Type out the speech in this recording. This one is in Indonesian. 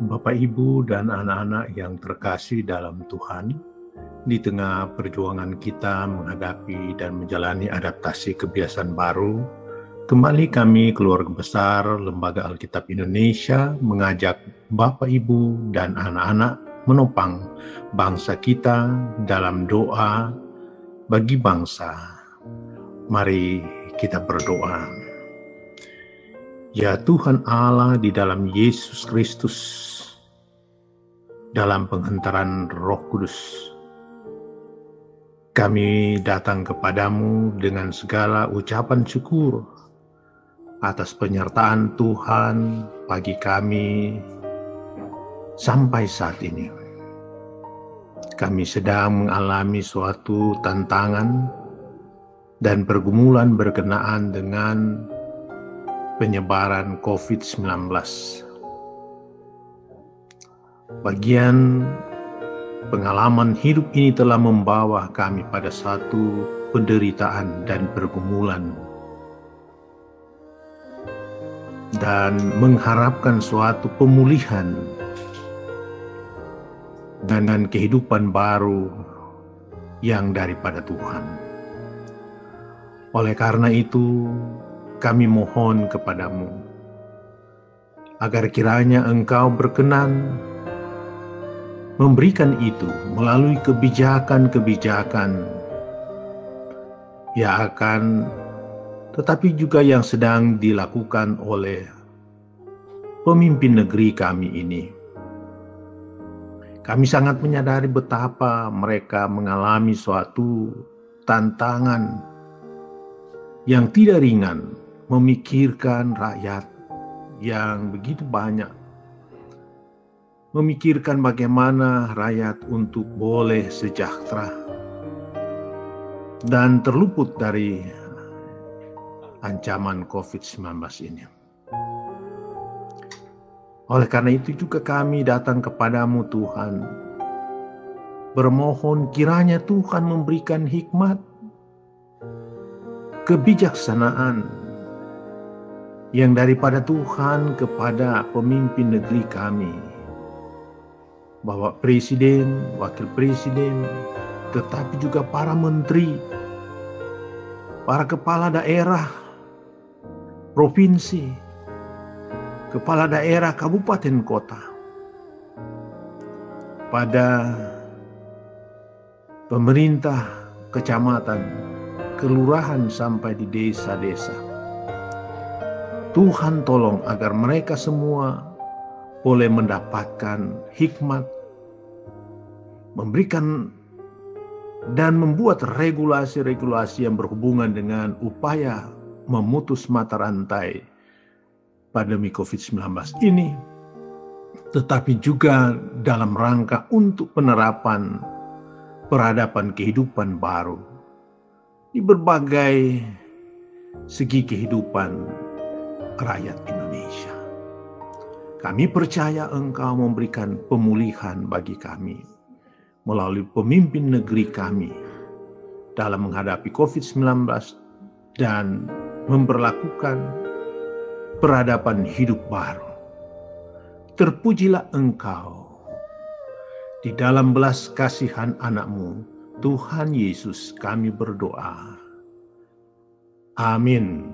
Bapak, Ibu, dan anak-anak yang terkasih dalam Tuhan, di tengah perjuangan kita menghadapi dan menjalani adaptasi kebiasaan baru, kembali kami keluarga besar Lembaga Alkitab Indonesia mengajak Bapak, Ibu, dan anak-anak menopang bangsa kita dalam doa bagi bangsa. Mari kita berdoa. Ya Tuhan Allah di dalam Yesus Kristus, dalam penghantaran Roh Kudus, kami datang kepadamu dengan segala ucapan syukur atas penyertaan Tuhan bagi kami sampai saat ini. Kami sedang mengalami suatu tantangan dan pergumulan berkenaan dengan penyebaran COVID-19. Bagian pengalaman hidup ini telah membawa kami pada satu penderitaan dan pergumulan dan mengharapkan suatu pemulihan dan kehidupan baru yang daripada Tuhan. Oleh karena itu, kami mohon kepadamu, agar kiranya engkau berkenan memberikan itu melalui kebijakan-kebijakan yang akan tetapi juga yang sedang dilakukan oleh pemimpin negeri kami ini. Kami sangat menyadari betapa mereka mengalami suatu tantangan yang tidak ringan memikirkan rakyat yang begitu banyak, memikirkan bagaimana rakyat untuk boleh sejahtera. Dan terluput dari ancaman COVID-19 ini. Oleh karena itu juga kami datang kepadamu Tuhan, bermohon kiranya Tuhan memberikan hikmat, kebijaksanaan, yang daripada Tuhan kepada pemimpin negeri kami. Bahwa presiden, wakil presiden, tetapi juga para menteri, para kepala daerah, provinsi, kepala daerah kabupaten kota, pada pemerintah kecamatan, kelurahan sampai di desa-desa Tuhan tolong agar mereka semua boleh mendapatkan hikmat, memberikan dan membuat regulasi-regulasi yang berhubungan dengan upaya memutus mata rantai pandemi COVID-19 ini, tetapi juga dalam rangka untuk penerapan peradaban kehidupan baru di berbagai segi kehidupan rakyat Indonesia. Kami percaya Engkau memberikan pemulihan bagi kami melalui pemimpin negeri kami dalam menghadapi COVID-19 dan memperlakukan peradaban hidup baru. Terpujilah Engkau di dalam belas kasihan anakmu, Tuhan Yesus kami berdoa. Amin.